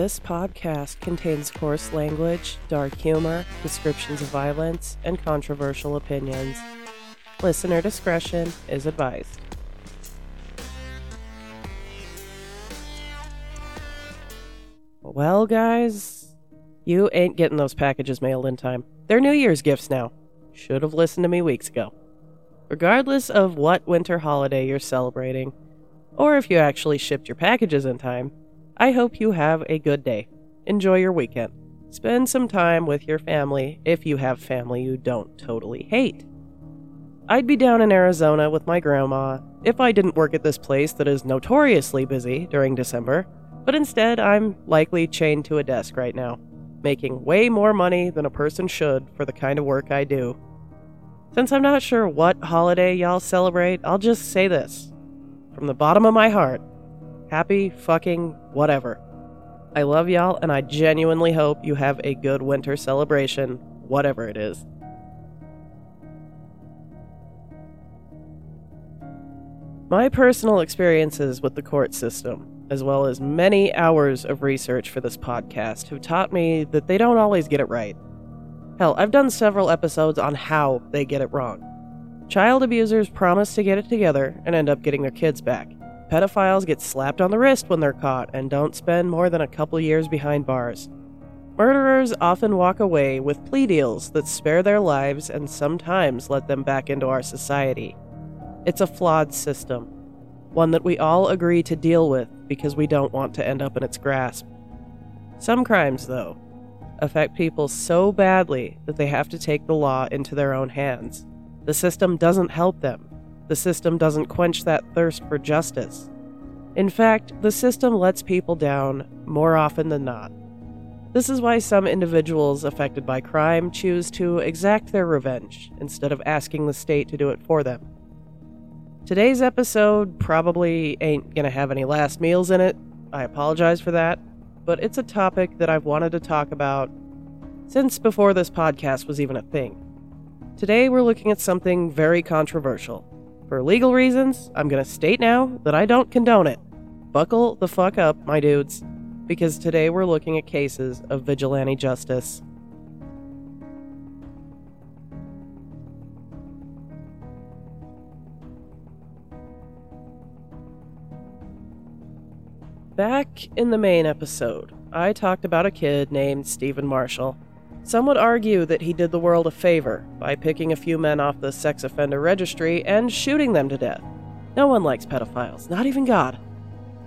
This podcast contains coarse language, dark humor, descriptions of violence, and controversial opinions. Listener discretion is advised. Well, guys, you ain't getting those packages mailed in time. They're New Year's gifts now. Should have listened to me weeks ago. Regardless of what winter holiday you're celebrating, or if you actually shipped your packages in time, I hope you have a good day. Enjoy your weekend. Spend some time with your family if you have family you don't totally hate. I'd be down in Arizona with my grandma if I didn't work at this place that is notoriously busy during December, but instead I'm likely chained to a desk right now, making way more money than a person should for the kind of work I do. Since I'm not sure what holiday y'all celebrate, I'll just say this. From the bottom of my heart, happy fucking whatever. I love y'all, and I genuinely hope you have a good winter celebration, whatever it is. My personal experiences with the court system, as well as many hours of research for this podcast, have taught me that they don't always get it right. Hell, I've done several episodes on how they get it wrong. Child abusers promise to get it together and end up getting their kids back. Pedophiles get slapped on the wrist when they're caught and don't spend more than a couple years behind bars. Murderers often walk away with plea deals that spare their lives and sometimes let them back into our society. It's a flawed system, one that we all agree to deal with because we don't want to end up in its grasp. Some crimes, though, affect people so badly that they have to take the law into their own hands. The system doesn't help them. The system doesn't quench that thirst for justice. In fact, the system lets people down more often than not. This is why some individuals affected by crime choose to exact their revenge instead of asking the state to do it for them. Today's episode probably ain't gonna have any last meals in it. I apologize for that, but it's a topic that I've wanted to talk about since before this podcast was even a thing. Today we're looking at something very controversial. For legal reasons, I'm gonna state now that I don't condone it. Buckle the fuck up, my dudes, because today we're looking at cases of vigilante justice. Back in the main episode, I talked about a kid named Stephen Marshall. Some would argue that he did the world a favor by picking a few men off the sex offender registry and shooting them to death. No one likes pedophiles, not even God.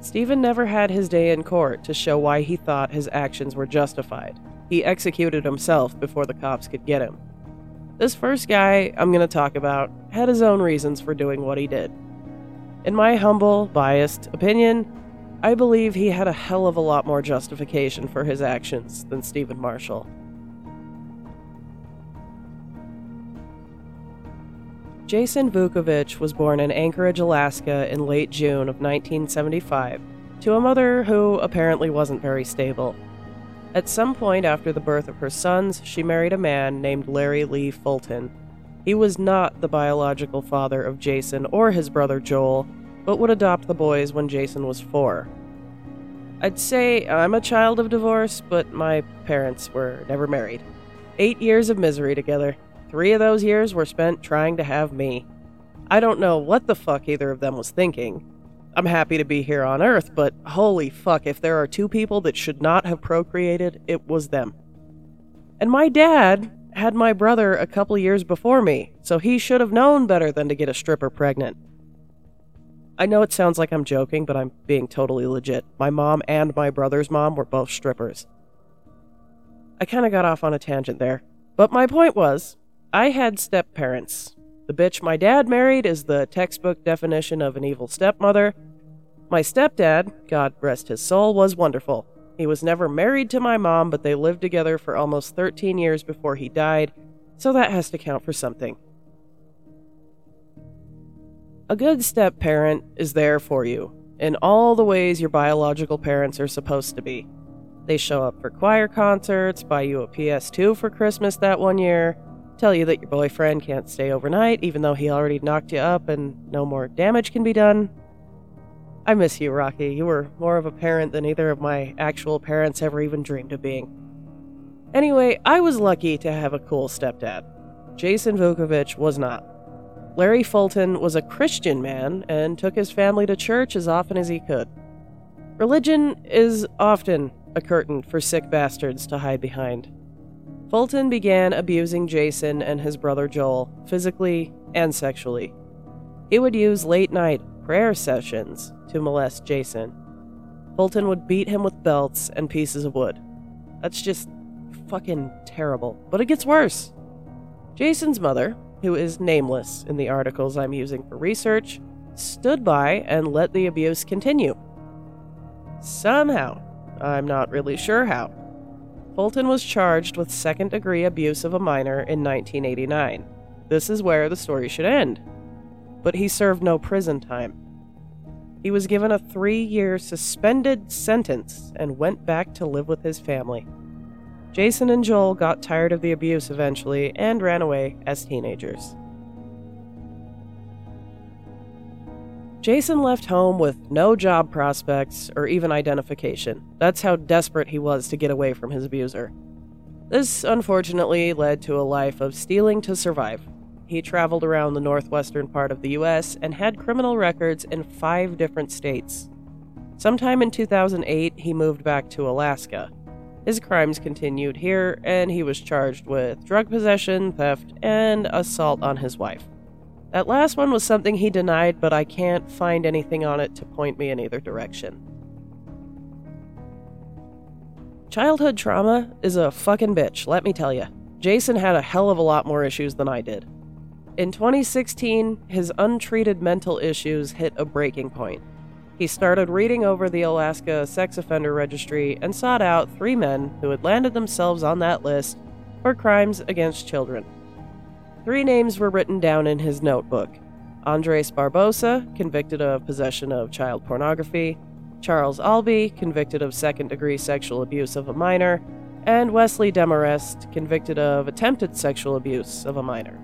Stephen never had his day in court to show why he thought his actions were justified. He executed himself before the cops could get him. This first guy I'm going to talk about had his own reasons for doing what he did. In my humble, biased opinion, I believe he had a hell of a lot more justification for his actions than Stephen Marshall. Jason Vukovich was born in Anchorage, Alaska in late June of 1975 to a mother who apparently wasn't very stable. At some point after the birth of her sons, she married a man named Larry Lee Fulton. He was not the biological father of Jason or his brother Joel, but would adopt the boys when Jason was four. I'd say I'm a child of divorce, but my parents were never married. Eight years of misery together. Three of those years were spent trying to have me. I don't know what the fuck either of them was thinking. I'm happy to be here on Earth, but holy fuck, if there are two people that should not have procreated, it was them. And my dad had my brother a couple years before me, so he should have known better than to get a stripper pregnant. I know it sounds like I'm joking, but I'm being totally legit. My mom and my brother's mom were both strippers. I kind of got off on a tangent there. But my point was, I had step parents. The bitch my dad married is the textbook definition of an evil stepmother. My stepdad, God rest his soul, was wonderful. He was never married to my mom, but they lived together for almost 13 years before he died, so that has to count for something. A good step parent is there for you in all the ways your biological parents are supposed to be. They show up for choir concerts, buy you a PS2 for Christmas that one year, tell you that your boyfriend can't stay overnight even though he already knocked you up and no more damage can be done. I miss you, Rocky. You were more of a parent than either of my actual parents ever even dreamed of being. Anyway, I was lucky to have a cool stepdad. Jason Vukovich was not. Larry Fulton was a Christian man and took his family to church as often as he could. Religion is often a curtain for sick bastards to hide behind. Fulton began abusing Jason and his brother Joel, physically and sexually. He would use late night prayer sessions to molest Jason. Fulton would beat him with belts and pieces of wood. That's just fucking terrible. But it gets worse. Jason's mother, who is nameless in the articles I'm using for research, stood by and let the abuse continue. Somehow, I'm not really sure how, Fulton was charged with second degree abuse of a minor in 1989. This is where the story should end. But he served no prison time. He was given a three year suspended sentence and went back to live with his family. Jason and Joel got tired of the abuse eventually and ran away as teenagers. Jason left home with no job prospects or even identification. That's how desperate he was to get away from his abuser. This unfortunately led to a life of stealing to survive. He traveled around the northwestern part of the US and had criminal records in five different states. Sometime in 2008, he moved back to Alaska. His crimes continued here, and he was charged with drug possession, theft, and assault on his wife. That last one was something he denied, but I can't find anything on it to point me in either direction. Childhood trauma is a fucking bitch, let me tell you. Jason had a hell of a lot more issues than I did. In 2016, his untreated mental issues hit a breaking point. He started reading over the Alaska Sex Offender Registry and sought out three men who had landed themselves on that list for crimes against children. Three names were written down in his notebook Andres Barbosa, convicted of possession of child pornography, Charles Albee, convicted of second degree sexual abuse of a minor, and Wesley Demarest, convicted of attempted sexual abuse of a minor.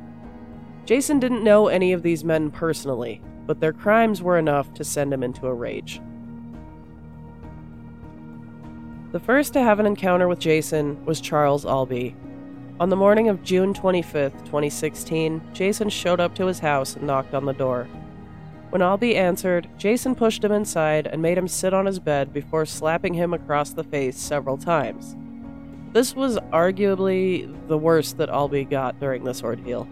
Jason didn't know any of these men personally, but their crimes were enough to send him into a rage. The first to have an encounter with Jason was Charles Albee, on the morning of June 25, 2016, Jason showed up to his house and knocked on the door. When Albee answered, Jason pushed him inside and made him sit on his bed before slapping him across the face several times. This was arguably the worst that Albee got during this ordeal.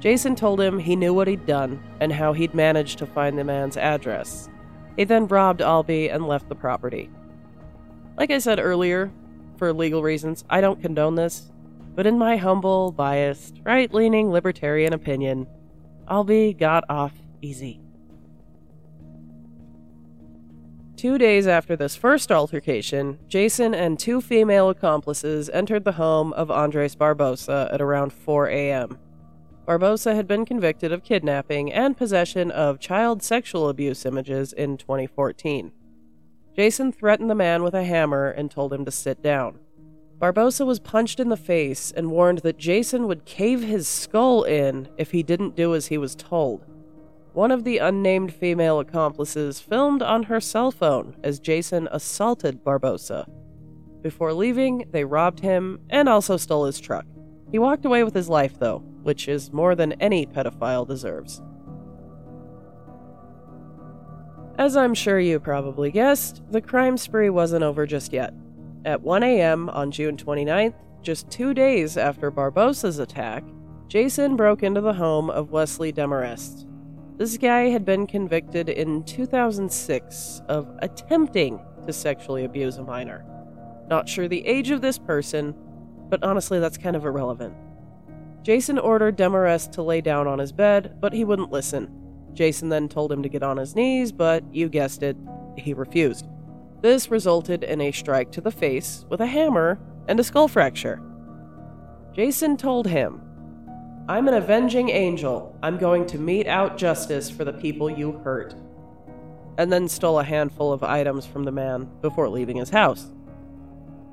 Jason told him he knew what he'd done and how he'd managed to find the man's address. He then robbed Albee and left the property. Like I said earlier, for legal reasons, I don't condone this, but in my humble, biased, right leaning libertarian opinion, Albee got off easy. Two days after this first altercation, Jason and two female accomplices entered the home of Andres Barbosa at around 4 a.m. Barbosa had been convicted of kidnapping and possession of child sexual abuse images in 2014. Jason threatened the man with a hammer and told him to sit down. Barbosa was punched in the face and warned that Jason would cave his skull in if he didn't do as he was told. One of the unnamed female accomplices filmed on her cell phone as Jason assaulted Barbosa. Before leaving, they robbed him and also stole his truck. He walked away with his life, though, which is more than any pedophile deserves. As I'm sure you probably guessed, the crime spree wasn't over just yet. At 1 a.m. on June 29th, just two days after Barbosa's attack, Jason broke into the home of Wesley Demarest. This guy had been convicted in 2006 of attempting to sexually abuse a minor. Not sure the age of this person, but honestly, that's kind of irrelevant. Jason ordered Demarest to lay down on his bed, but he wouldn't listen. Jason then told him to get on his knees, but you guessed it, he refused. This resulted in a strike to the face with a hammer and a skull fracture. Jason told him, I'm an avenging angel. I'm going to mete out justice for the people you hurt. And then stole a handful of items from the man before leaving his house.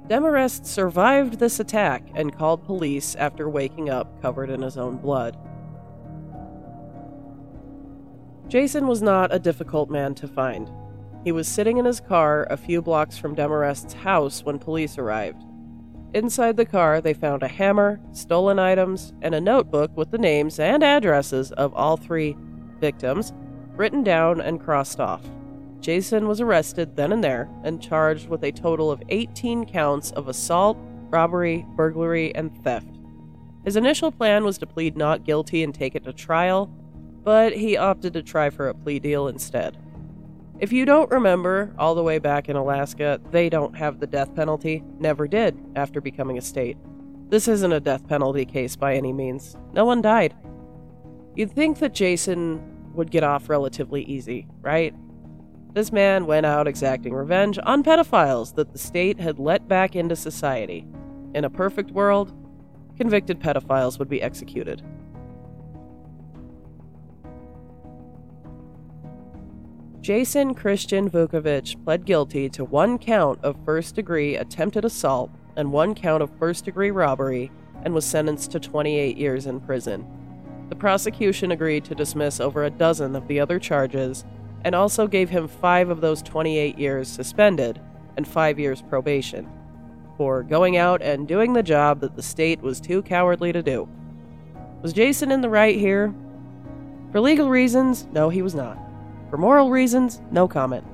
Demarest survived this attack and called police after waking up covered in his own blood. Jason was not a difficult man to find. He was sitting in his car a few blocks from Demarest's house when police arrived. Inside the car, they found a hammer, stolen items, and a notebook with the names and addresses of all three victims written down and crossed off. Jason was arrested then and there and charged with a total of 18 counts of assault, robbery, burglary, and theft. His initial plan was to plead not guilty and take it to trial, but he opted to try for a plea deal instead. If you don't remember, all the way back in Alaska, they don't have the death penalty, never did after becoming a state. This isn't a death penalty case by any means. No one died. You'd think that Jason would get off relatively easy, right? This man went out exacting revenge on pedophiles that the state had let back into society. In a perfect world, convicted pedophiles would be executed. Jason Christian Vukovich pled guilty to one count of first degree attempted assault and one count of first degree robbery and was sentenced to 28 years in prison. The prosecution agreed to dismiss over a dozen of the other charges and also gave him five of those 28 years suspended and five years probation for going out and doing the job that the state was too cowardly to do. Was Jason in the right here? For legal reasons, no, he was not. For moral reasons, no comment.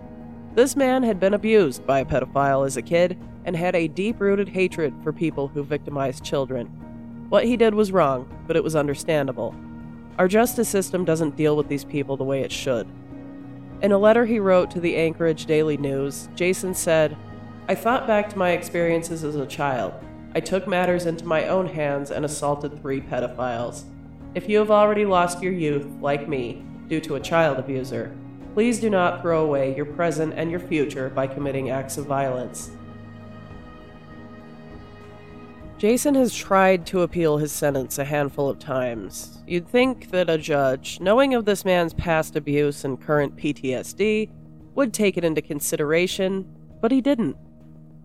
This man had been abused by a pedophile as a kid and had a deep rooted hatred for people who victimized children. What he did was wrong, but it was understandable. Our justice system doesn't deal with these people the way it should. In a letter he wrote to the Anchorage Daily News, Jason said, I thought back to my experiences as a child. I took matters into my own hands and assaulted three pedophiles. If you have already lost your youth, like me, due to a child abuser, Please do not throw away your present and your future by committing acts of violence. Jason has tried to appeal his sentence a handful of times. You'd think that a judge, knowing of this man's past abuse and current PTSD, would take it into consideration, but he didn't.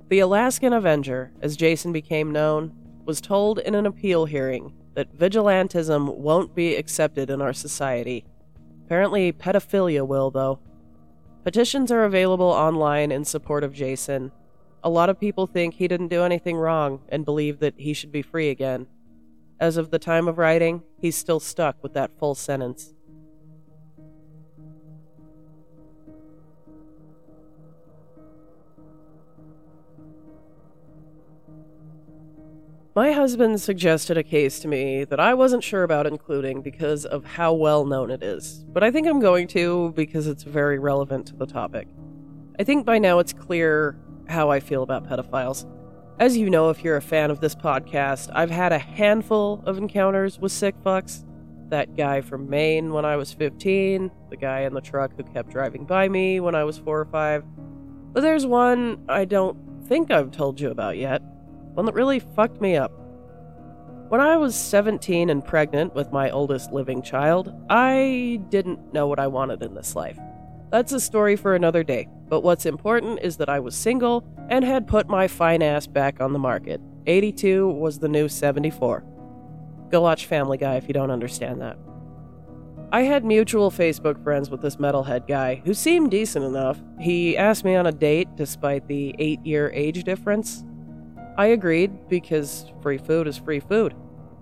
The Alaskan Avenger, as Jason became known, was told in an appeal hearing that vigilantism won't be accepted in our society Apparently, pedophilia will, though. Petitions are available online in support of Jason. A lot of people think he didn't do anything wrong and believe that he should be free again. As of the time of writing, he's still stuck with that full sentence. My husband suggested a case to me that I wasn't sure about including because of how well known it is, but I think I'm going to because it's very relevant to the topic. I think by now it's clear how I feel about pedophiles. As you know, if you're a fan of this podcast, I've had a handful of encounters with sick fucks. That guy from Maine when I was 15, the guy in the truck who kept driving by me when I was 4 or 5. But there's one I don't think I've told you about yet one that really fucked me up. When I was 17 and pregnant with my oldest living child, I didn't know what I wanted in this life. That's a story for another day, but what's important is that I was single and had put my fine ass back on the market. 82 was the new 74. Go watch Family Guy if you don't understand that. I had mutual Facebook friends with this metalhead guy who seemed decent enough. He asked me on a date despite the eight year age difference. I agreed because free food is free food.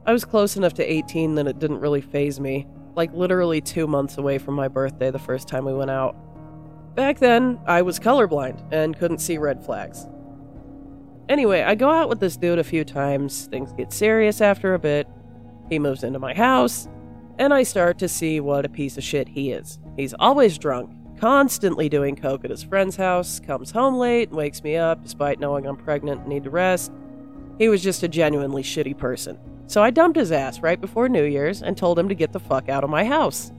I was close enough to 18 that it didn't really phase me, like literally two months away from my birthday the first time we went out. Back then, I was colorblind and couldn't see red flags. Anyway, I go out with this dude a few times, things get serious after a bit. He moves into my house, and I start to see what a piece of shit he is. He's always drunk, constantly doing coke at his friend's house, comes home late, wakes me up despite knowing I'm pregnant and need to rest. He was just a genuinely shitty person. So I dumped his ass right before New Year's and told him to get the fuck out of my house.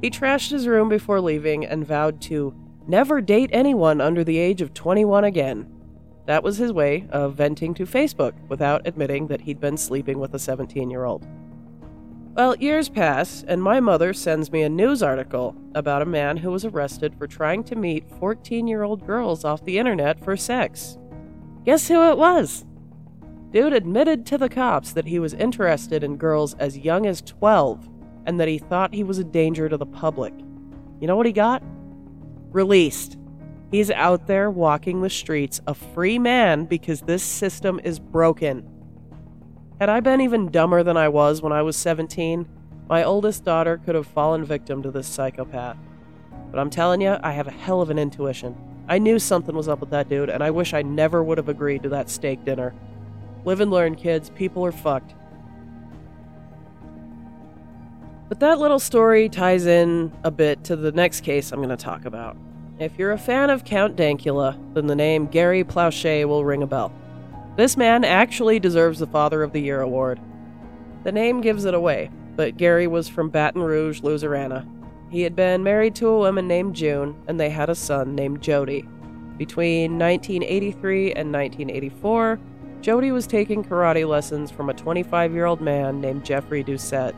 He trashed his room before leaving and vowed to never date anyone under the age of 21 again. That was his way of venting to Facebook without admitting that he'd been sleeping with a 17 year old. Well, years pass, and my mother sends me a news article about a man who was arrested for trying to meet 14 year old girls off the internet for sex. Guess who it was? Dude admitted to the cops that he was interested in girls as young as 12 and that he thought he was a danger to the public. You know what he got? Released. He's out there walking the streets, a free man, because this system is broken. Had I been even dumber than I was when I was 17, my oldest daughter could have fallen victim to this psychopath. But I'm telling you, I have a hell of an intuition. I knew something was up with that dude, and I wish I never would have agreed to that steak dinner. Live and learn, kids. People are fucked. But that little story ties in a bit to the next case I'm going to talk about. If you're a fan of Count Dankula, then the name Gary Plauché will ring a bell. This man actually deserves the Father of the Year award. The name gives it away, but Gary was from Baton Rouge, Louisiana. He had been married to a woman named June, and they had a son named Jody. Between 1983 and 1984, Jody was taking karate lessons from a 25 year old man named Jeffrey Doucet.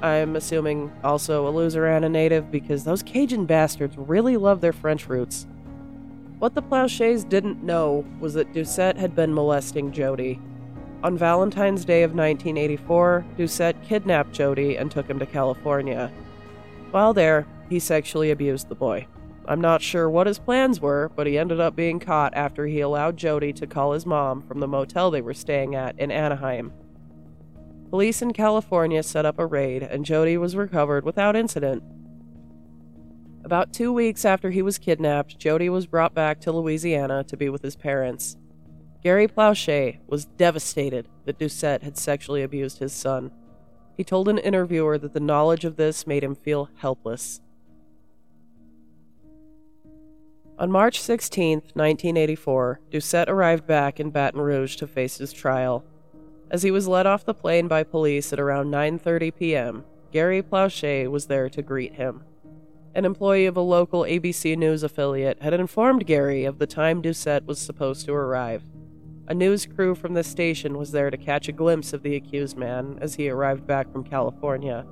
I'm assuming also a Louisiana native because those Cajun bastards really love their French roots. What the Plauchés didn't know was that Doucet had been molesting Jody. On Valentine's Day of 1984, Doucet kidnapped Jody and took him to California. While there, he sexually abused the boy. I'm not sure what his plans were, but he ended up being caught after he allowed Jody to call his mom from the motel they were staying at in Anaheim. Police in California set up a raid, and Jody was recovered without incident. About two weeks after he was kidnapped, Jody was brought back to Louisiana to be with his parents. Gary Plauché was devastated that Doucet had sexually abused his son. He told an interviewer that the knowledge of this made him feel helpless. On March 16, 1984, Doucet arrived back in Baton Rouge to face his trial. As he was led off the plane by police at around 9:30 p.m., Gary Plauché was there to greet him. An employee of a local ABC News affiliate had informed Gary of the time Doucet was supposed to arrive. A news crew from the station was there to catch a glimpse of the accused man as he arrived back from California.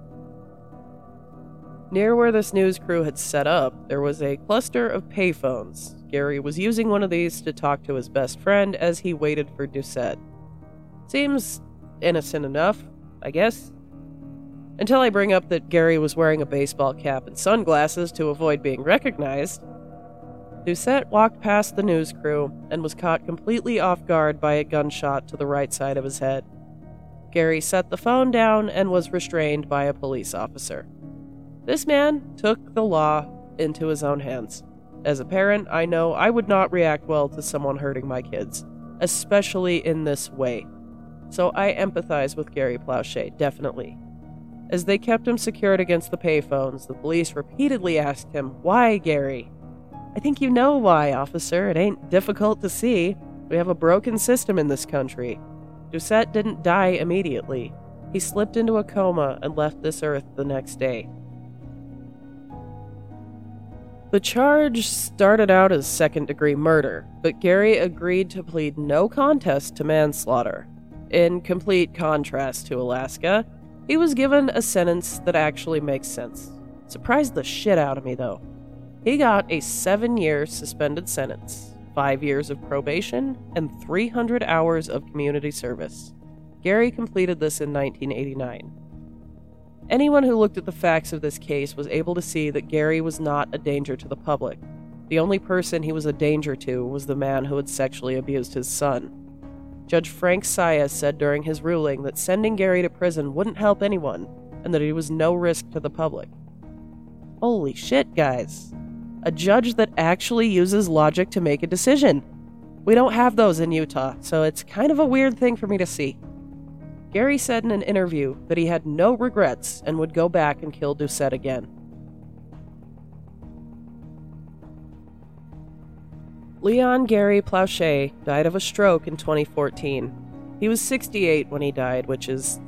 Near where this news crew had set up, there was a cluster of payphones. Gary was using one of these to talk to his best friend as he waited for Doucet. Seems innocent enough, I guess. Until I bring up that Gary was wearing a baseball cap and sunglasses to avoid being recognized. Doucet walked past the news crew and was caught completely off guard by a gunshot to the right side of his head. Gary set the phone down and was restrained by a police officer. This man took the law into his own hands. As a parent, I know I would not react well to someone hurting my kids, especially in this way so I empathize with Gary Plauché, definitely. As they kept him secured against the payphones, the police repeatedly asked him, Why, Gary? I think you know why, officer. It ain't difficult to see. We have a broken system in this country. Doucet didn't die immediately. He slipped into a coma and left this earth the next day. The charge started out as second degree murder, but Gary agreed to plead no contest to manslaughter. In complete contrast to Alaska, he was given a sentence that actually makes sense. Surprised the shit out of me, though. He got a seven year suspended sentence, five years of probation, and 300 hours of community service. Gary completed this in 1989. Anyone who looked at the facts of this case was able to see that Gary was not a danger to the public. The only person he was a danger to was the man who had sexually abused his son. Judge Frank Saia said during his ruling that sending Gary to prison wouldn't help anyone and that he was no risk to the public. Holy shit, guys. A judge that actually uses logic to make a decision. We don't have those in Utah, so it's kind of a weird thing for me to see. Gary said in an interview that he had no regrets and would go back and kill Doucet again. Leon Gary Plauché died of a stroke in 2014. He was 68 when he died, which is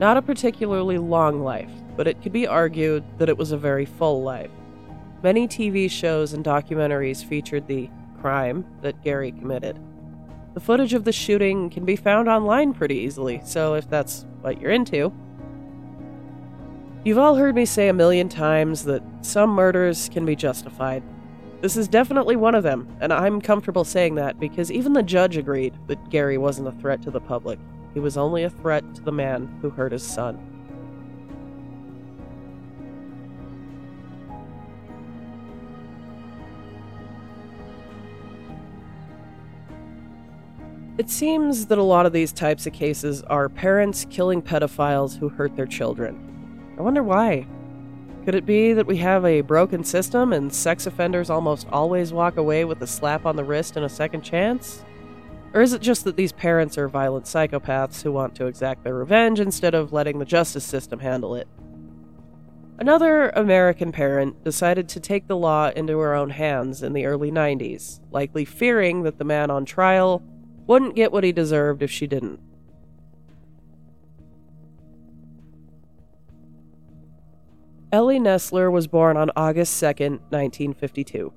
not a particularly long life, but it could be argued that it was a very full life. Many TV shows and documentaries featured the crime that Gary committed. The footage of the shooting can be found online pretty easily, so if that's what you're into. You've all heard me say a million times that some murders can be justified, this is definitely one of them, and I'm comfortable saying that because even the judge agreed that Gary wasn't a threat to the public. He was only a threat to the man who hurt his son. It seems that a lot of these types of cases are parents killing pedophiles who hurt their children. I wonder why. Could it be that we have a broken system and sex offenders almost always walk away with a slap on the wrist and a second chance? Or is it just that these parents are violent psychopaths who want to exact their revenge instead of letting the justice system handle it? Another American parent decided to take the law into her own hands in the early 90s, likely fearing that the man on trial wouldn't get what he deserved if she didn't. Ellie Nesler was born on August 2nd, 1952.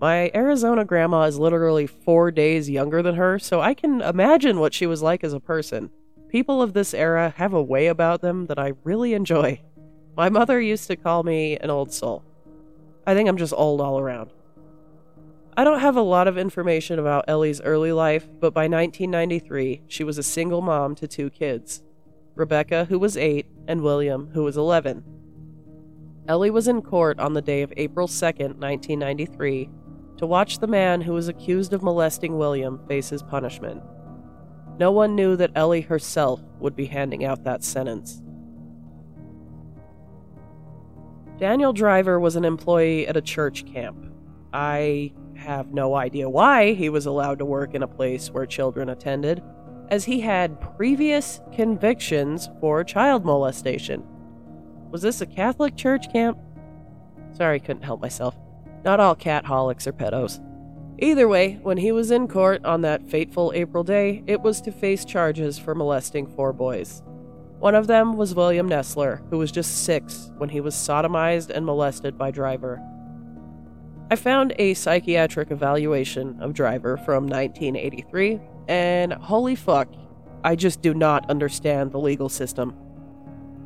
My Arizona grandma is literally four days younger than her, so I can imagine what she was like as a person. People of this era have a way about them that I really enjoy. My mother used to call me an old soul. I think I'm just old all around. I don't have a lot of information about Ellie's early life, but by 1993, she was a single mom to two kids Rebecca, who was 8, and William, who was 11. Ellie was in court on the day of April 2, 1993, to watch the man who was accused of molesting William face his punishment. No one knew that Ellie herself would be handing out that sentence. Daniel Driver was an employee at a church camp. I have no idea why he was allowed to work in a place where children attended, as he had previous convictions for child molestation. Was this a Catholic church camp? Sorry, couldn't help myself. Not all catholics are pedos. Either way, when he was in court on that fateful April day, it was to face charges for molesting four boys. One of them was William Nesler, who was just six when he was sodomized and molested by Driver. I found a psychiatric evaluation of Driver from 1983, and holy fuck, I just do not understand the legal system.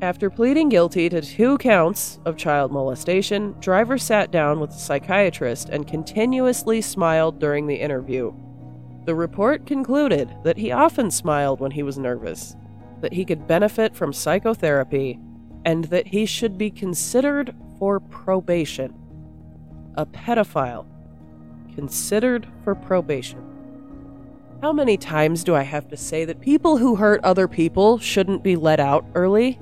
After pleading guilty to two counts of child molestation, Driver sat down with a psychiatrist and continuously smiled during the interview. The report concluded that he often smiled when he was nervous, that he could benefit from psychotherapy, and that he should be considered for probation a pedophile considered for probation. How many times do I have to say that people who hurt other people shouldn't be let out early?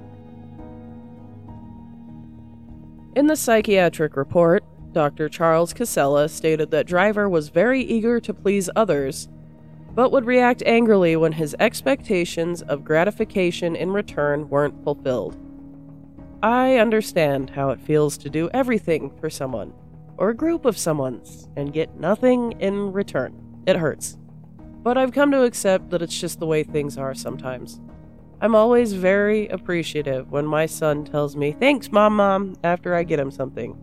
In the psychiatric report, Dr. Charles Casella stated that Driver was very eager to please others, but would react angrily when his expectations of gratification in return weren't fulfilled. I understand how it feels to do everything for someone, or a group of someone's and get nothing in return. It hurts. But I've come to accept that it's just the way things are sometimes. I'm always very appreciative when my son tells me, Thanks, Mom, Mom, after I get him something.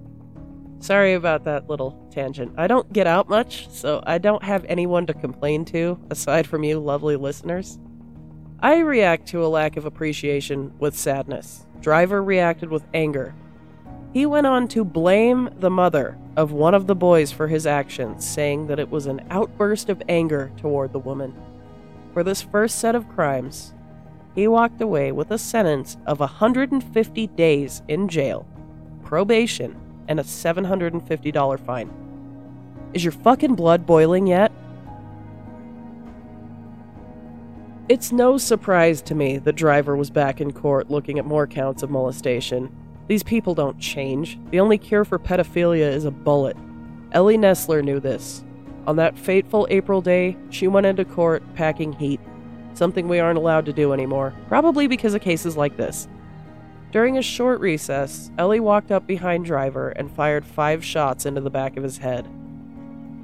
Sorry about that little tangent. I don't get out much, so I don't have anyone to complain to aside from you, lovely listeners. I react to a lack of appreciation with sadness. Driver reacted with anger. He went on to blame the mother of one of the boys for his actions, saying that it was an outburst of anger toward the woman. For this first set of crimes, he walked away with a sentence of 150 days in jail, probation, and a $750 fine. Is your fucking blood boiling yet? It's no surprise to me that Driver was back in court looking at more counts of molestation. These people don't change. The only cure for pedophilia is a bullet. Ellie Nesler knew this. On that fateful April day, she went into court packing heat, something we aren't allowed to do anymore, probably because of cases like this. During a short recess, Ellie walked up behind Driver and fired five shots into the back of his head.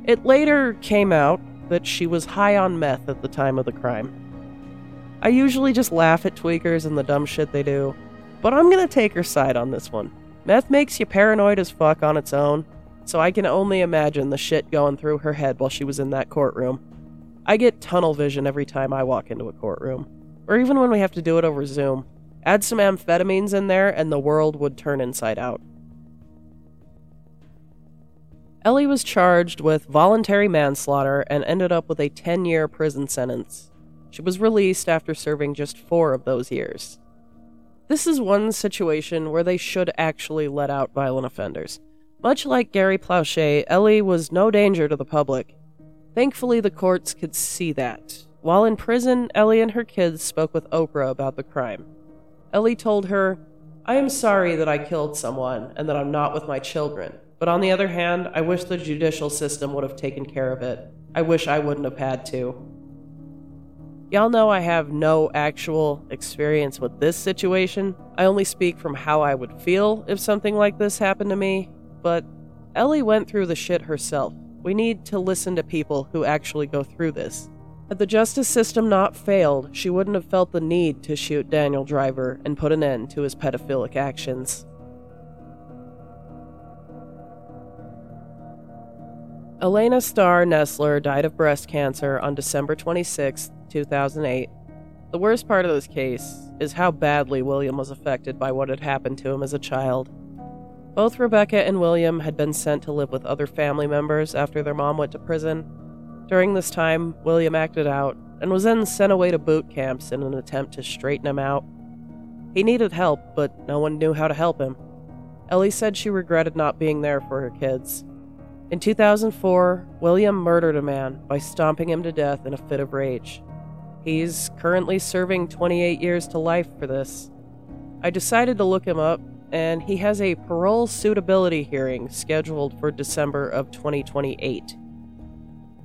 It later came out that she was high on meth at the time of the crime. I usually just laugh at tweakers and the dumb shit they do, but I'm gonna take her side on this one. Meth makes you paranoid as fuck on its own, so I can only imagine the shit going through her head while she was in that courtroom. I get tunnel vision every time I walk into a courtroom, or even when we have to do it over Zoom. Add some amphetamines in there, and the world would turn inside out. Ellie was charged with voluntary manslaughter and ended up with a 10 year prison sentence. She was released after serving just four of those years. This is one situation where they should actually let out violent offenders. Much like Gary Plauché, Ellie was no danger to the public. Thankfully, the courts could see that. while in prison, Ellie and her kids spoke with Oprah about the crime. Ellie told her, I am sorry that I killed someone and that I'm not with my children. But on the other hand, I wish the judicial system would have taken care of it. I wish I wouldn't have had to. Y'all know I have no actual experience with this situation. I only speak from how I would feel if something like this happened to me. But Ellie went through the shit herself. We need to listen to people who actually go through this. Had the justice system not failed, she wouldn't have felt the need to shoot Daniel Driver and put an end to his pedophilic actions. Elena Starr Nesler died of breast cancer on December 26, 2008. The worst part of this case is how badly William was affected by what had happened to him as a child. Both Rebecca and William had been sent to live with other family members after their mom went to prison. During this time, William acted out and was then sent away to boot camps in an attempt to straighten him out. He needed help, but no one knew how to help him. Ellie said she regretted not being there for her kids. In 2004, William murdered a man by stomping him to death in a fit of rage. He's currently serving 28 years to life for this. I decided to look him up, and he has a parole suitability hearing scheduled for December of 2028.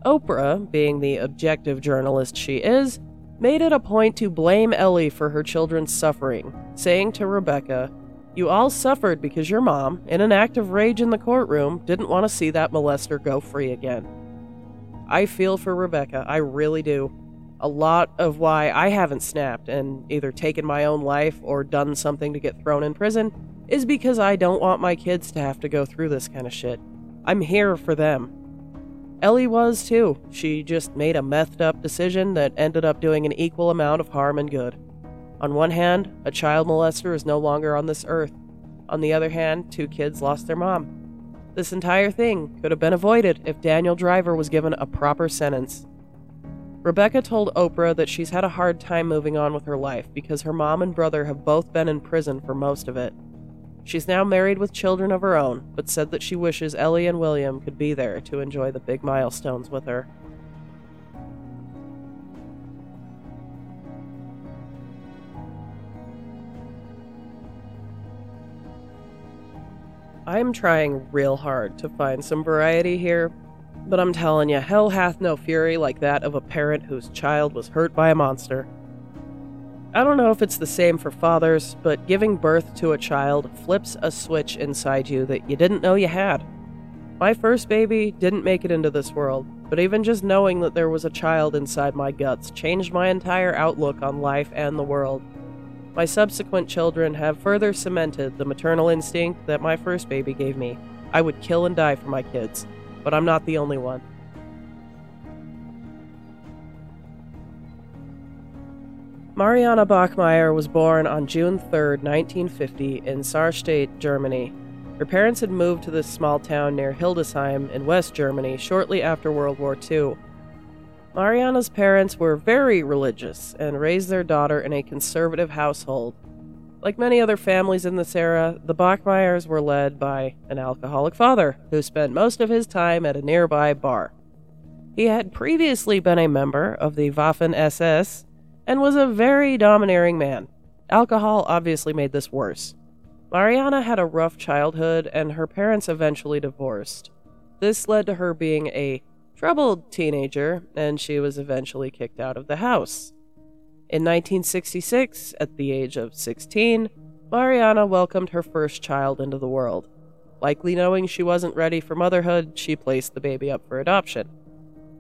Oprah, being the objective journalist she is, made it a point to blame Ellie for her children's suffering, saying to Rebecca, You all suffered because your mom, in an act of rage in the courtroom, didn't want to see that molester go free again. I feel for Rebecca, I really do. A lot of why I haven't snapped and either taken my own life or done something to get thrown in prison is because I don't want my kids to have to go through this kind of shit. I'm here for them. Ellie was too. She just made a methed up decision that ended up doing an equal amount of harm and good. On one hand, a child molester is no longer on this earth. On the other hand, two kids lost their mom. This entire thing could have been avoided if Daniel Driver was given a proper sentence. Rebecca told Oprah that she's had a hard time moving on with her life because her mom and brother have both been in prison for most of it. She's now married with children of her own, but said that she wishes Ellie and William could be there to enjoy the big milestones with her. I'm trying real hard to find some variety here, but I'm telling you, hell hath no fury like that of a parent whose child was hurt by a monster. I don't know if it's the same for fathers, but giving birth to a child flips a switch inside you that you didn't know you had. My first baby didn't make it into this world, but even just knowing that there was a child inside my guts changed my entire outlook on life and the world. My subsequent children have further cemented the maternal instinct that my first baby gave me. I would kill and die for my kids, but I'm not the only one. Mariana Bachmeier was born on June 3, 1950, in Sarstedt, Germany. Her parents had moved to this small town near Hildesheim in West Germany shortly after World War II. Mariana's parents were very religious and raised their daughter in a conservative household. Like many other families in this era, the Bachmeiers were led by an alcoholic father who spent most of his time at a nearby bar. He had previously been a member of the Waffen SS and was a very domineering man. Alcohol obviously made this worse. Mariana had a rough childhood, and her parents eventually divorced. This led to her being a troubled teenager, and she was eventually kicked out of the house. In 1966, at the age of 16, Mariana welcomed her first child into the world. Likely knowing she wasn't ready for motherhood, she placed the baby up for adoption.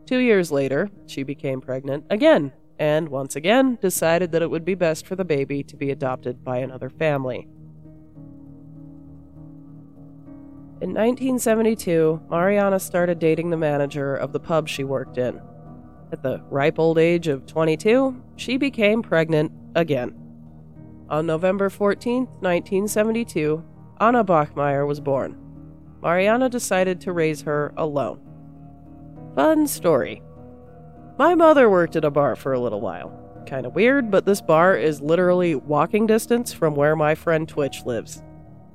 Two years later, she became pregnant again and once again decided that it would be best for the baby to be adopted by another family. In 1972, Mariana started dating the manager of the pub she worked in. At the ripe old age of 22, she became pregnant again. On November 14, 1972, Anna Bachmeier was born. Mariana decided to raise her alone. Fun story. My mother worked at a bar for a little while. Kind of weird, but this bar is literally walking distance from where my friend Twitch lives.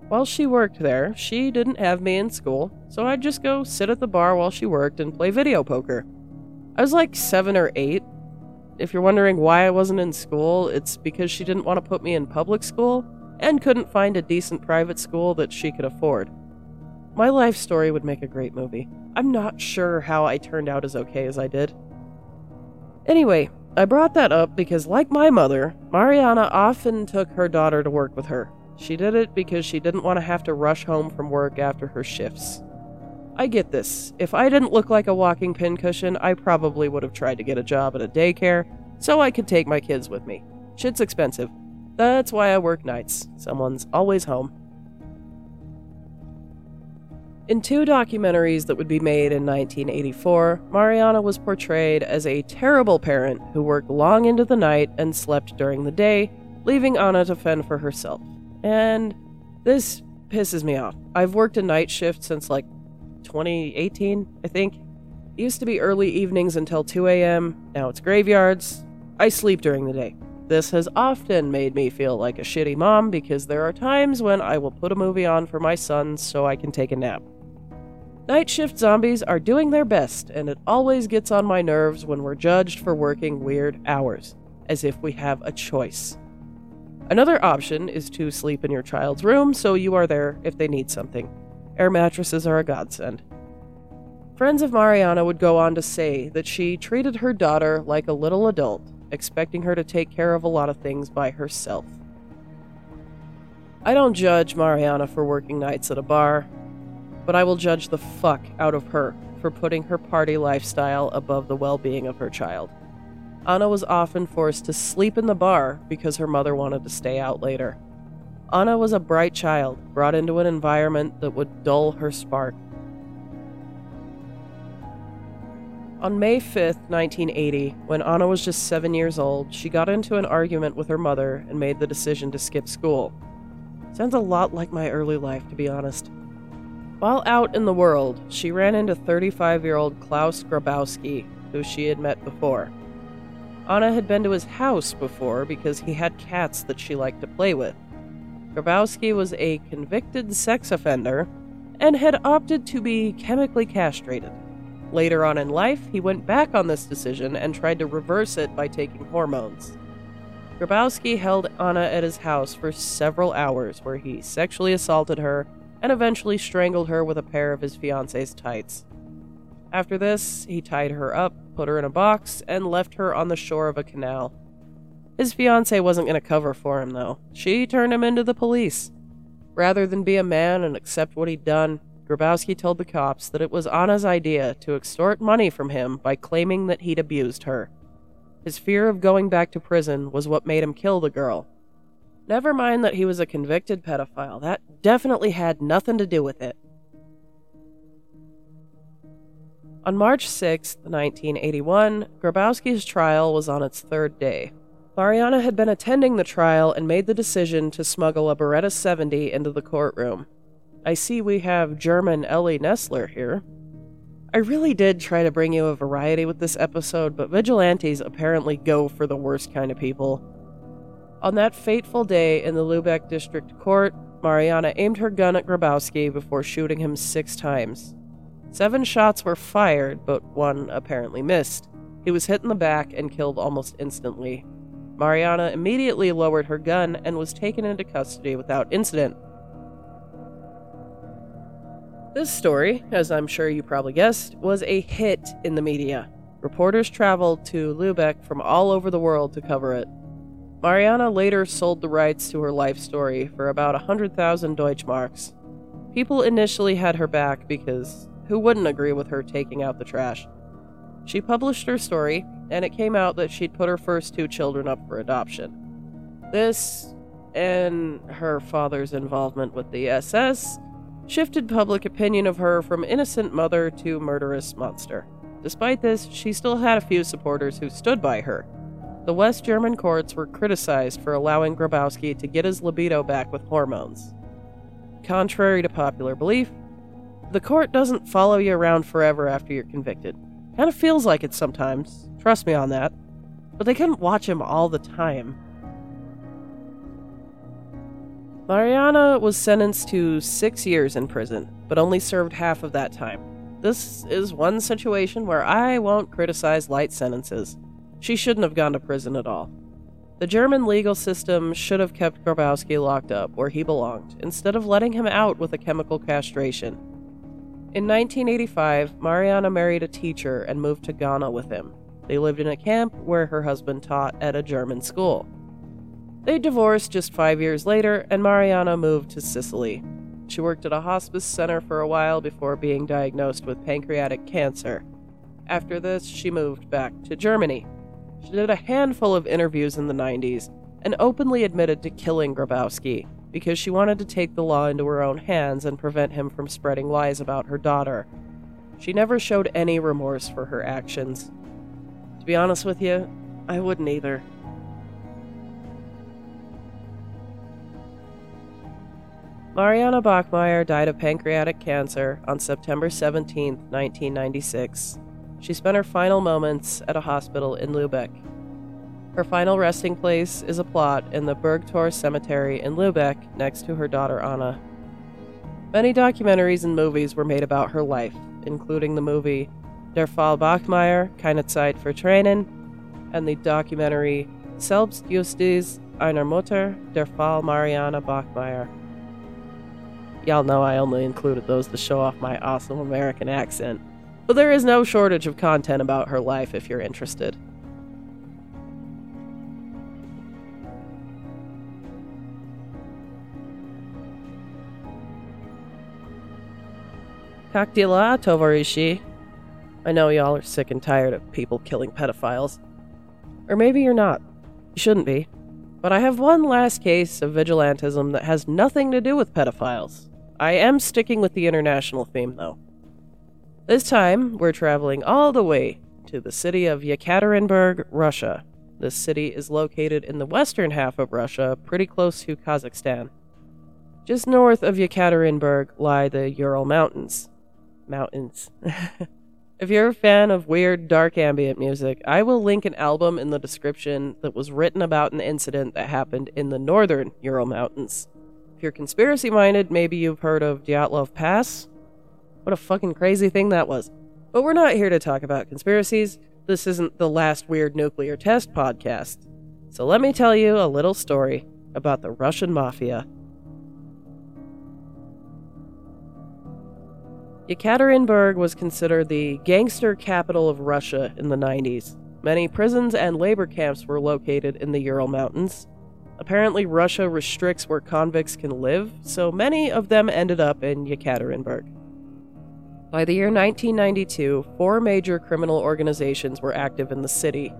While she worked there, she didn't have me in school, so I'd just go sit at the bar while she worked and play video poker. I was like seven or eight. if you're wondering why I wasn't in school, it's because she didn't want to put me in public school and couldn't find a decent private school that she could afford. My life story would make a great movie. I'm not sure how I turned out as okay as I did. Anyway, I brought that up because, like my mother, Mariana often took her daughter to work with her. She did it because she didn't want to have to rush home from work after her shifts. I get this. If I didn't look like a walking pincushion, I probably would have tried to get a job at a daycare so I could take my kids with me. Shit's expensive. That's why I work nights. Someone's always home. In two documentaries that would be made in 1984, Mariana was portrayed as a terrible parent who worked long into the night and slept during the day, leaving Anna to fend for herself. And this pisses me off. I've worked a night shift since like 2018, I think. It used to be early evenings until 2 a.m., now it's graveyards. I sleep during the day. This has often made me feel like a shitty mom because there are times when I will put a movie on for my sons so I can take a nap. Night shift zombies are doing their best, and it always gets on my nerves when we're judged for working weird hours, as if we have a choice. Another option is to sleep in your child's room so you are there if they need something. Air mattresses are a godsend. Friends of Mariana would go on to say that she treated her daughter like a little adult, expecting her to take care of a lot of things by herself. I don't judge Mariana for working nights at a bar, but I will judge the fuck out of her for putting her party lifestyle above the well being of her child. Anna was often forced to sleep in the bar because her mother wanted to stay out later. Anna was a bright child brought into an environment that would dull her spark. On May 5th, 1980, when Anna was just seven years old, she got into an argument with her mother and made the decision to skip school. Sounds a lot like my early life, to be honest. While out in the world, she ran into 35 year old Klaus Grabowski, who she had met before. Anna had been to his house before because he had cats that she liked to play with. Grabowski was a convicted sex offender and had opted to be chemically castrated. Later on in life, he went back on this decision and tried to reverse it by taking hormones. Grabowski held Anna at his house for several hours, where he sexually assaulted her and eventually strangled her with a pair of his fiance's tights. After this, he tied her up, put her in a box, and left her on the shore of a canal. His fiancee wasn't going to cover for him, though. She turned him into the police. Rather than be a man and accept what he'd done, Grabowski told the cops that it was Anna's idea to extort money from him by claiming that he'd abused her. His fear of going back to prison was what made him kill the girl, Never mind that he was a convicted pedophile, that definitely had nothing to do with it. On March 6, 1981, Grabowski's trial was on its third day. Mariana had been attending the trial and made the decision to smuggle a Beretta 70 into the courtroom. I see we have German Ellie Nesler here. I really did try to bring you a variety with this episode, but vigilantes apparently go for the worst kind of people. On that fateful day in the Lubeck District Court, Mariana aimed her gun at Grabowski before shooting him six times. Seven shots were fired, but one apparently missed. He was hit in the back and killed almost instantly. Mariana immediately lowered her gun and was taken into custody without incident. This story, as I'm sure you probably guessed, was a hit in the media. Reporters traveled to Lubeck from all over the world to cover it. Mariana later sold the rights to her life story for about 100,000 Deutschmarks. People initially had her back because who wouldn't agree with her taking out the trash? She published her story, and it came out that she'd put her first two children up for adoption. This, and her father's involvement with the SS, shifted public opinion of her from innocent mother to murderous monster. Despite this, she still had a few supporters who stood by her, the West German courts were criticized for allowing Grabowski to get his libido back with hormones. Contrary to popular belief, the court doesn't follow you around forever after you're convicted. Kind of feels like it sometimes, trust me on that. But they couldn't watch him all the time. Mariana was sentenced to six years in prison, but only served half of that time. This is one situation where I won't criticize light sentences. She shouldn't have gone to prison at all. The German legal system should have kept Grabowski locked up where he belonged, instead of letting him out with a chemical castration. In 1985, Mariana married a teacher and moved to Ghana with him. They lived in a camp where her husband taught at a German school. They divorced just five years later, and Mariana moved to Sicily. She worked at a hospice center for a while before being diagnosed with pancreatic cancer. After this, she moved back to Germany. She did a handful of interviews in the 90s and openly admitted to killing Grabowski because she wanted to take the law into her own hands and prevent him from spreading lies about her daughter. She never showed any remorse for her actions. To be honest with you, I wouldn't either. Mariana Bachmeier died of pancreatic cancer on September 17, 1996. She spent her final moments at a hospital in Lubeck. Her final resting place is a plot in the Burgtor Cemetery in Lubeck next to her daughter Anna. Many documentaries and movies were made about her life, including the movie Der Fall Bachmeier, Keine Zeit für Tränen, and the documentary Selbstjustiz einer Mutter, Der Fall Mariana Bachmeier. Y'all know I only included those to show off my awesome American accent. But there is no shortage of content about her life if you're interested. Kakdila Tovarishi. I know y'all are sick and tired of people killing pedophiles. Or maybe you're not. You shouldn't be. But I have one last case of vigilantism that has nothing to do with pedophiles. I am sticking with the international theme, though. This time, we're traveling all the way to the city of Yekaterinburg, Russia. This city is located in the western half of Russia, pretty close to Kazakhstan. Just north of Yekaterinburg lie the Ural Mountains. Mountains. if you're a fan of weird, dark ambient music, I will link an album in the description that was written about an incident that happened in the northern Ural Mountains. If you're conspiracy minded, maybe you've heard of Dyatlov Pass. What a fucking crazy thing that was. But we're not here to talk about conspiracies. This isn't the last weird nuclear test podcast. So let me tell you a little story about the Russian mafia. Yekaterinburg was considered the gangster capital of Russia in the 90s. Many prisons and labor camps were located in the Ural Mountains, Apparently, Russia restricts where convicts can live, so many of them ended up in Yekaterinburg. By the year 1992, four major criminal organizations were active in the city.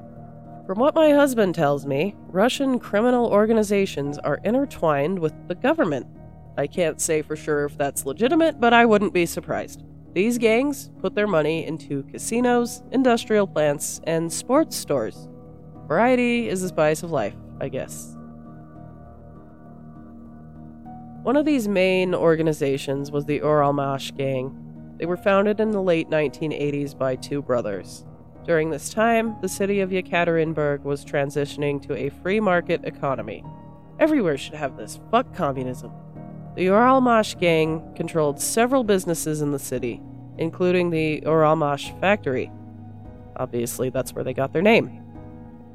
From what my husband tells me, Russian criminal organizations are intertwined with the government. I can't say for sure if that's legitimate, but I wouldn't be surprised. These gangs put their money into casinos, industrial plants, and sports stores. Variety is the spice of life, I guess. One of these main organizations was the Uralmash Gang. They were founded in the late 1980s by two brothers. During this time, the city of Yekaterinburg was transitioning to a free market economy. Everywhere should have this. Fuck communism. The Uralmash gang controlled several businesses in the city, including the Uralmash factory. Obviously, that's where they got their name.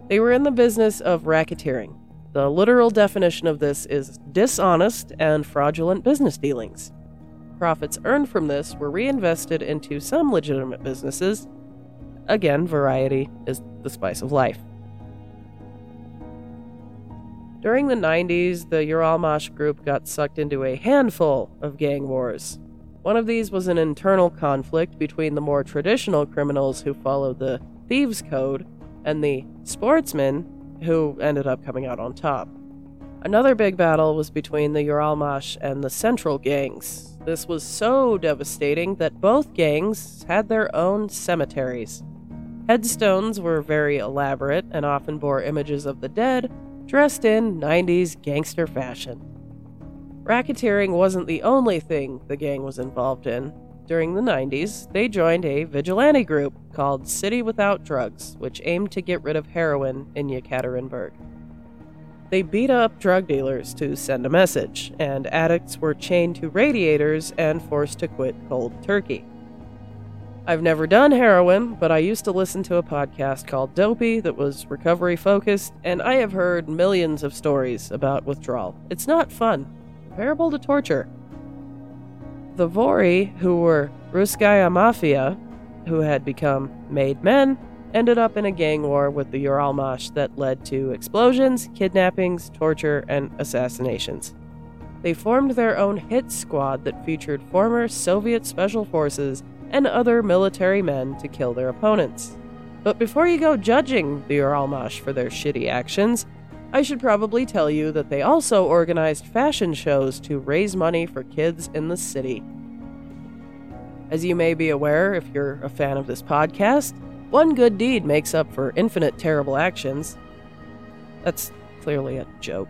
They were in the business of racketeering, the literal definition of this is dishonest and fraudulent business dealings. Profits earned from this were reinvested into some legitimate businesses. Again, variety is the spice of life. During the 90s, the Uralmash group got sucked into a handful of gang wars. One of these was an internal conflict between the more traditional criminals who followed the Thieves' Code and the sportsmen who ended up coming out on top. Another big battle was between the Uralmash and the Central gangs. This was so devastating that both gangs had their own cemeteries. Headstones were very elaborate and often bore images of the dead dressed in 90s gangster fashion. Racketeering wasn't the only thing the gang was involved in. During the 90s, they joined a vigilante group called City Without Drugs, which aimed to get rid of heroin in Yekaterinburg. They beat up drug dealers to send a message, and addicts were chained to radiators and forced to quit cold turkey. I've never done heroin, but I used to listen to a podcast called Dopey that was recovery focused, and I have heard millions of stories about withdrawal. It's not fun, comparable to torture. The Vori, who were Ruskaya Mafia, who had become made men, ended up in a gang war with the Uralmash that led to explosions, kidnappings, torture, and assassinations. They formed their own hit squad that featured former Soviet special forces and other military men to kill their opponents. But before you go judging the Uralmash for their shitty actions, I should probably tell you that they also organized fashion shows to raise money for kids in the city. As you may be aware if you're a fan of this podcast, one good deed makes up for infinite terrible actions. That's clearly a joke.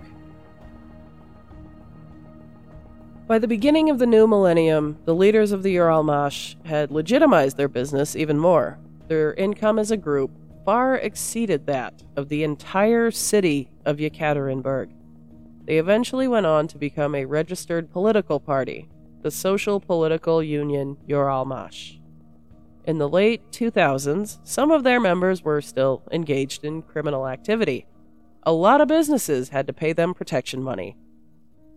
By the beginning of the new millennium, the leaders of the Uralmash had legitimized their business even more. Their income as a group far exceeded that of the entire city of Yekaterinburg. They eventually went on to become a registered political party, the Social Political Union Uralmash. In the late 2000s, some of their members were still engaged in criminal activity. A lot of businesses had to pay them protection money,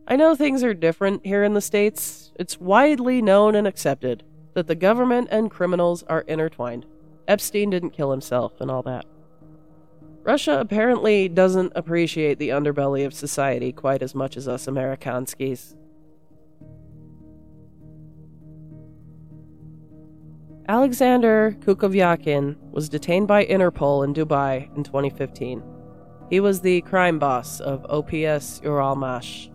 I know things are different here in the States. It's widely known and accepted that the government and criminals are intertwined. Epstein didn't kill himself and all that. Russia apparently doesn't appreciate the underbelly of society quite as much as us Amerikanskis. Alexander Kukovyakin was detained by Interpol in Dubai in 2015. He was the crime boss of OPS Uralmash,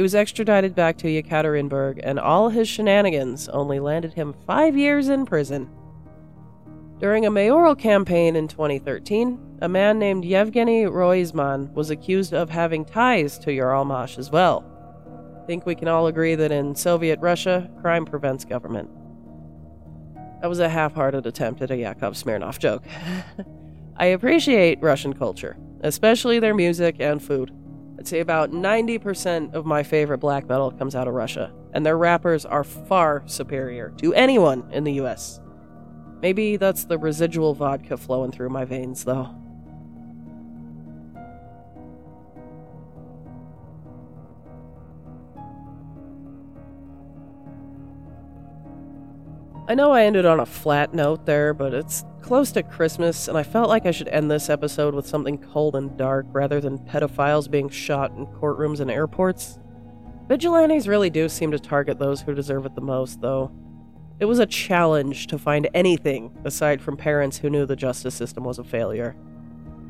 he was extradited back to Yekaterinburg, and all his shenanigans only landed him five years in prison. During a mayoral campaign in 2013, a man named Yevgeny Roizman was accused of having ties to Uralmash as well. I think we can all agree that in Soviet Russia, crime prevents government. That was a half hearted attempt at a Yakov Smirnoff joke. I appreciate Russian culture, especially their music and food. I'd say about 90% of my favorite black metal comes out of Russia, and their rappers are far superior to anyone in the US. Maybe that's the residual vodka flowing through my veins, though. I know I ended on a flat note there, but it's close to Christmas, and I felt like I should end this episode with something cold and dark rather than pedophiles being shot in courtrooms and airports. Vigilantes really do seem to target those who deserve it the most, though. It was a challenge to find anything aside from parents who knew the justice system was a failure.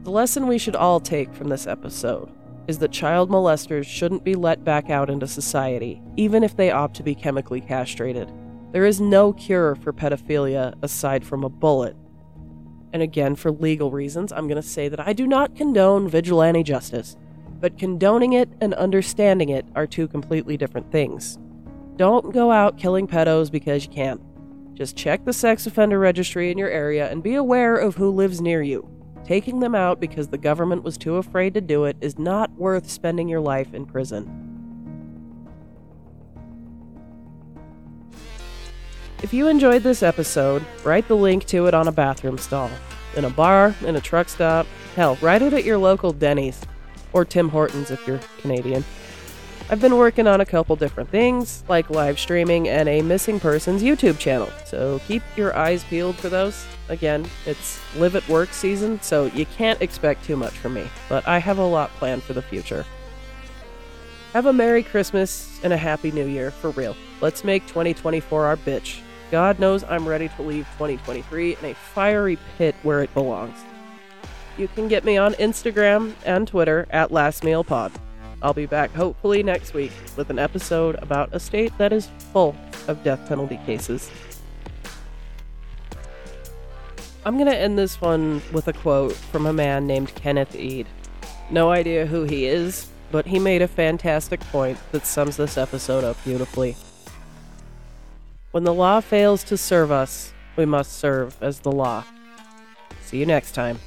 The lesson we should all take from this episode is that child molesters shouldn't be let back out into society, even if they opt to be chemically castrated. There is no cure for pedophilia aside from a bullet. And again, for legal reasons, I'm going to say that I do not condone vigilante justice, but condoning it and understanding it are two completely different things. Don't go out killing pedos because you can't. Just check the sex offender registry in your area and be aware of who lives near you. Taking them out because the government was too afraid to do it is not worth spending your life in prison. If you enjoyed this episode, write the link to it on a bathroom stall, in a bar, in a truck stop, hell, write it at your local Denny's, or Tim Hortons if you're Canadian. I've been working on a couple different things, like live streaming and a missing persons YouTube channel, so keep your eyes peeled for those. Again, it's live at work season, so you can't expect too much from me, but I have a lot planned for the future. Have a Merry Christmas and a Happy New Year, for real. Let's make 2024 our bitch. God knows I'm ready to leave 2023 in a fiery pit where it belongs. You can get me on Instagram and Twitter at LastMealPod. I'll be back hopefully next week with an episode about a state that is full of death penalty cases. I'm going to end this one with a quote from a man named Kenneth Eade. No idea who he is, but he made a fantastic point that sums this episode up beautifully. When the law fails to serve us, we must serve as the law. See you next time.